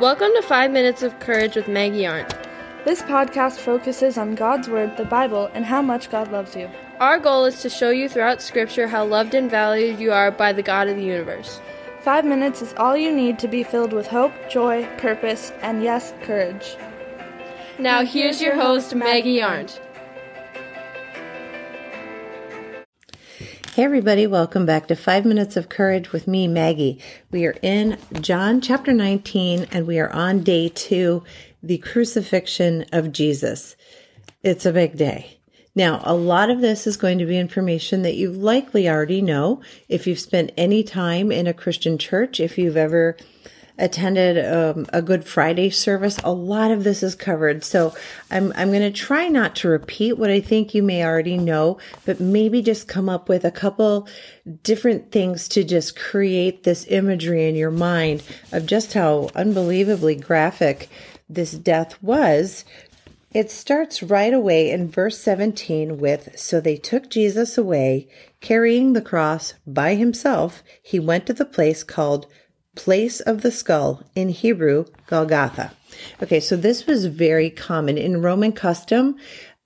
Welcome to 5 Minutes of Courage with Maggie Arndt. This podcast focuses on God's Word, the Bible, and how much God loves you. Our goal is to show you throughout Scripture how loved and valued you are by the God of the universe. Five minutes is all you need to be filled with hope, joy, purpose, and yes, courage. Now, here's your host, Maggie Arndt. Hey, everybody, welcome back to Five Minutes of Courage with me, Maggie. We are in John chapter 19, and we are on day two, the crucifixion of Jesus. It's a big day. Now, a lot of this is going to be information that you likely already know if you've spent any time in a Christian church, if you've ever attended um, a Good Friday service, a lot of this is covered. So I'm, I'm going to try not to repeat what I think you may already know, but maybe just come up with a couple different things to just create this imagery in your mind of just how unbelievably graphic this death was. It starts right away in verse 17 with So they took Jesus away, carrying the cross by himself. He went to the place called place of the skull, in Hebrew, Golgotha. Okay, so this was very common in Roman custom.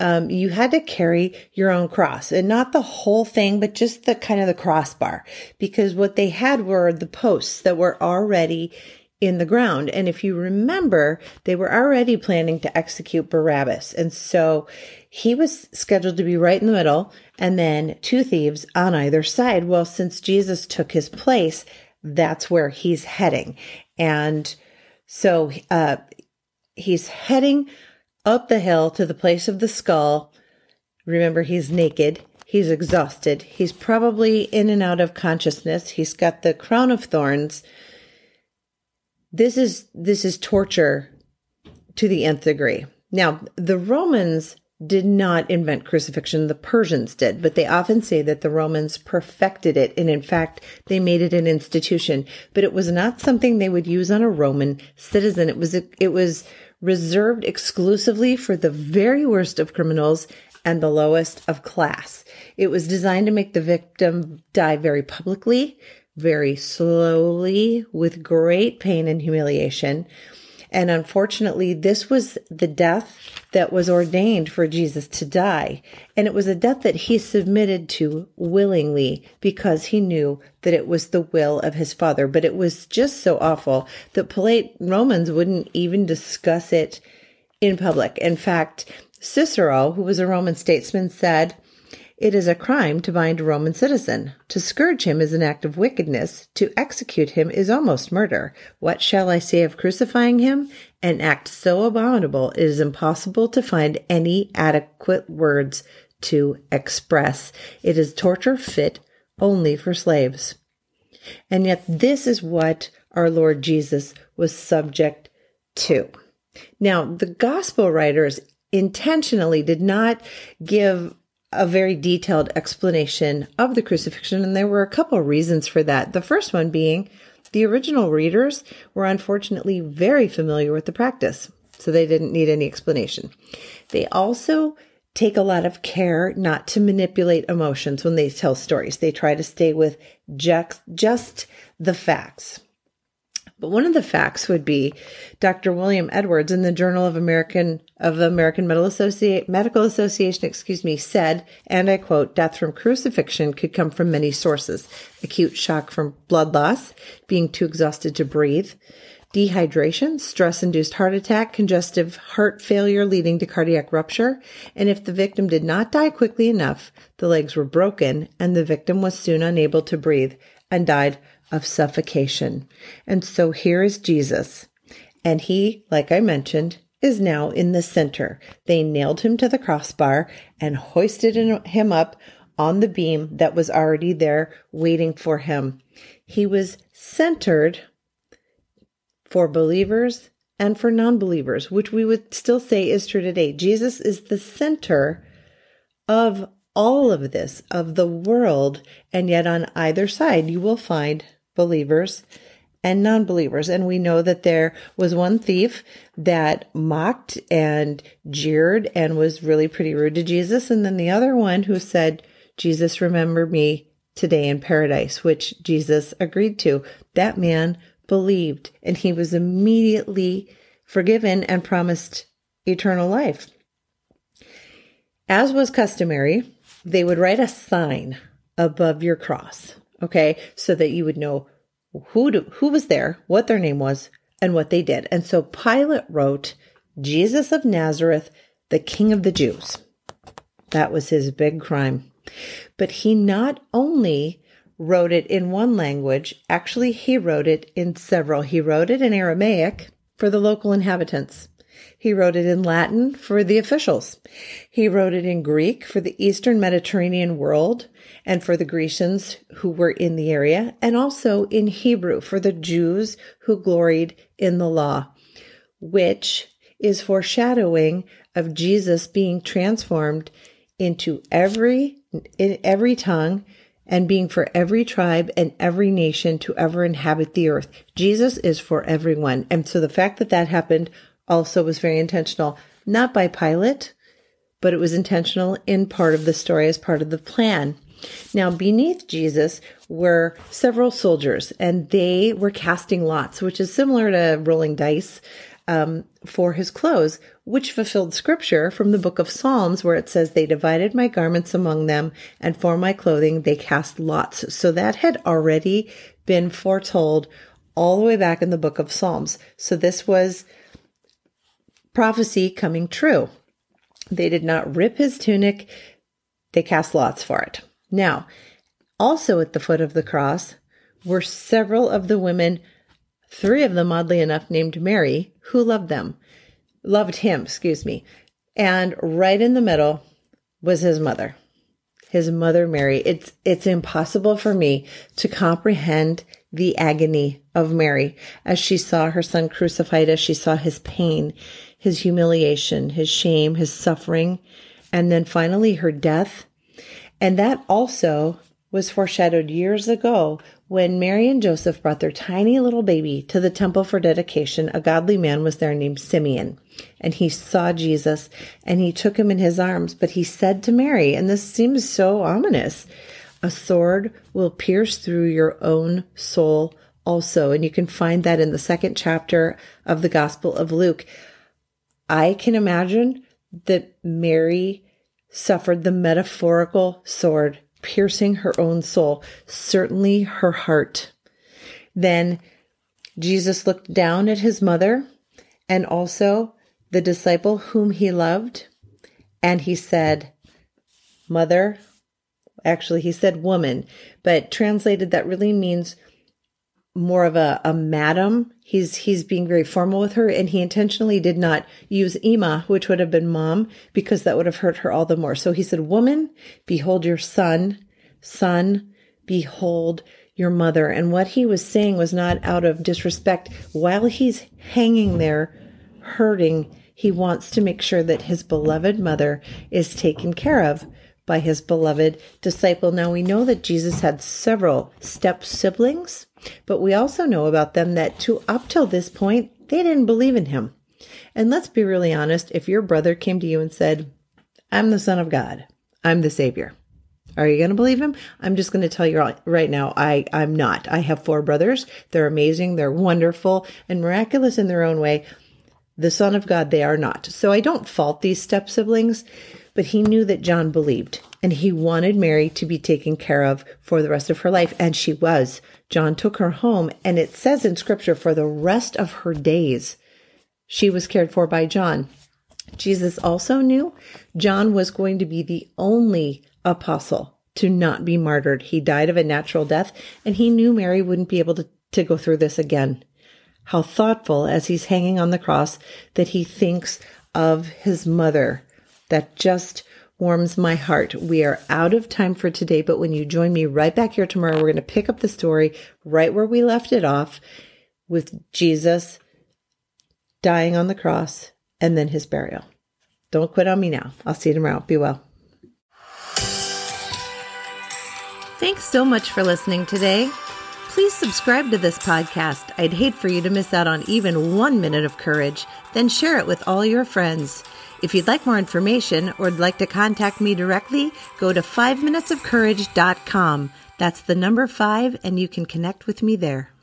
Um, you had to carry your own cross and not the whole thing, but just the kind of the crossbar because what they had were the posts that were already in the ground. And if you remember, they were already planning to execute Barabbas. And so he was scheduled to be right in the middle and then two thieves on either side. Well, since Jesus took his place, that's where he's heading. And so uh, he's heading up the hill to the place of the skull. Remember, he's naked. He's exhausted. He's probably in and out of consciousness. He's got the crown of thorns. This is this is torture to the nth degree. Now, the Romans did not invent crucifixion. The Persians did, but they often say that the Romans perfected it. And in fact, they made it an institution, but it was not something they would use on a Roman citizen. It was, it was reserved exclusively for the very worst of criminals and the lowest of class. It was designed to make the victim die very publicly, very slowly, with great pain and humiliation. And unfortunately, this was the death that was ordained for Jesus to die. And it was a death that he submitted to willingly because he knew that it was the will of his father. But it was just so awful that polite Romans wouldn't even discuss it in public. In fact, Cicero, who was a Roman statesman, said, it is a crime to bind a Roman citizen. To scourge him is an act of wickedness. To execute him is almost murder. What shall I say of crucifying him? An act so abominable it is impossible to find any adequate words to express. It is torture fit only for slaves. And yet, this is what our Lord Jesus was subject to. Now, the gospel writers intentionally did not give a very detailed explanation of the crucifixion, and there were a couple of reasons for that. The first one being the original readers were unfortunately very familiar with the practice, so they didn't need any explanation. They also take a lot of care not to manipulate emotions when they tell stories. They try to stay with just, just the facts. But one of the facts would be Dr. William Edwards in the Journal of American of the American Medical, Medical Association, excuse me, said, and I quote, death from crucifixion could come from many sources. Acute shock from blood loss, being too exhausted to breathe, dehydration, stress induced heart attack, congestive heart failure leading to cardiac rupture. And if the victim did not die quickly enough, the legs were broken and the victim was soon unable to breathe and died of suffocation. And so here is Jesus. And he, like I mentioned, is now in the center. They nailed him to the crossbar and hoisted him up on the beam that was already there waiting for him. He was centered for believers and for non believers, which we would still say is true today. Jesus is the center of all of this, of the world, and yet on either side you will find believers and non believers. And we know that there was one thief that mocked and jeered and was really pretty rude to Jesus. And then the other one who said, Jesus, remember me today in paradise, which Jesus agreed to. That man believed, and he was immediately forgiven and promised eternal life. As was customary, they would write a sign above your cross, okay, so that you would know who to, who was there, what their name was, and what they did. And so Pilate wrote, Jesus of Nazareth, the King of the Jews. That was his big crime. But he not only wrote it in one language, actually, he wrote it in several. He wrote it in Aramaic for the local inhabitants. He wrote it in Latin for the officials. He wrote it in Greek for the Eastern Mediterranean world and for the Grecians who were in the area, and also in Hebrew for the Jews who gloried in the law, which is foreshadowing of Jesus being transformed into every in every tongue and being for every tribe and every nation to ever inhabit the earth. Jesus is for everyone. And so the fact that that happened also was very intentional, not by Pilate, but it was intentional in part of the story as part of the plan. Now, beneath Jesus were several soldiers, and they were casting lots, which is similar to rolling dice um, for his clothes, which fulfilled scripture from the book of Psalms, where it says, They divided my garments among them, and for my clothing they cast lots. So that had already been foretold all the way back in the book of Psalms. So this was prophecy coming true. They did not rip his tunic, they cast lots for it. Now, also at the foot of the cross were several of the women, three of them, oddly enough, named Mary, who loved them, loved him, excuse me. And right in the middle was his mother, his mother Mary. It's, it's impossible for me to comprehend the agony of Mary as she saw her son crucified, as she saw his pain, his humiliation, his shame, his suffering, and then finally her death. And that also was foreshadowed years ago when Mary and Joseph brought their tiny little baby to the temple for dedication. A godly man was there named Simeon, and he saw Jesus and he took him in his arms. But he said to Mary, and this seems so ominous, a sword will pierce through your own soul also. And you can find that in the second chapter of the Gospel of Luke. I can imagine that Mary suffered the metaphorical sword piercing her own soul, certainly her heart. Then Jesus looked down at his mother and also the disciple whom he loved, and he said, Mother, actually, he said woman, but translated that really means more of a, a madam. He's he's being very formal with her, and he intentionally did not use Ima, which would have been mom, because that would have hurt her all the more. So he said, Woman, behold your son, son, behold your mother. And what he was saying was not out of disrespect. While he's hanging there, hurting, he wants to make sure that his beloved mother is taken care of by his beloved disciple. Now we know that Jesus had several step siblings, but we also know about them that to up till this point, they didn't believe in him. And let's be really honest, if your brother came to you and said, I'm the son of God, I'm the savior. Are you going to believe him? I'm just going to tell you right now, I, I'm not. I have four brothers. They're amazing. They're wonderful and miraculous in their own way. The son of God, they are not. So I don't fault these step siblings but he knew that John believed and he wanted Mary to be taken care of for the rest of her life. And she was. John took her home, and it says in scripture for the rest of her days, she was cared for by John. Jesus also knew John was going to be the only apostle to not be martyred. He died of a natural death, and he knew Mary wouldn't be able to, to go through this again. How thoughtful as he's hanging on the cross that he thinks of his mother that just warms my heart. We are out of time for today, but when you join me right back here tomorrow, we're going to pick up the story right where we left it off with Jesus dying on the cross and then his burial. Don't quit on me now. I'll see you tomorrow. Be well. Thanks so much for listening today. Please subscribe to this podcast. I'd hate for you to miss out on even one minute of courage. Then share it with all your friends. If you'd like more information or would like to contact me directly, go to 5minutesofcourage.com. That's the number five, and you can connect with me there.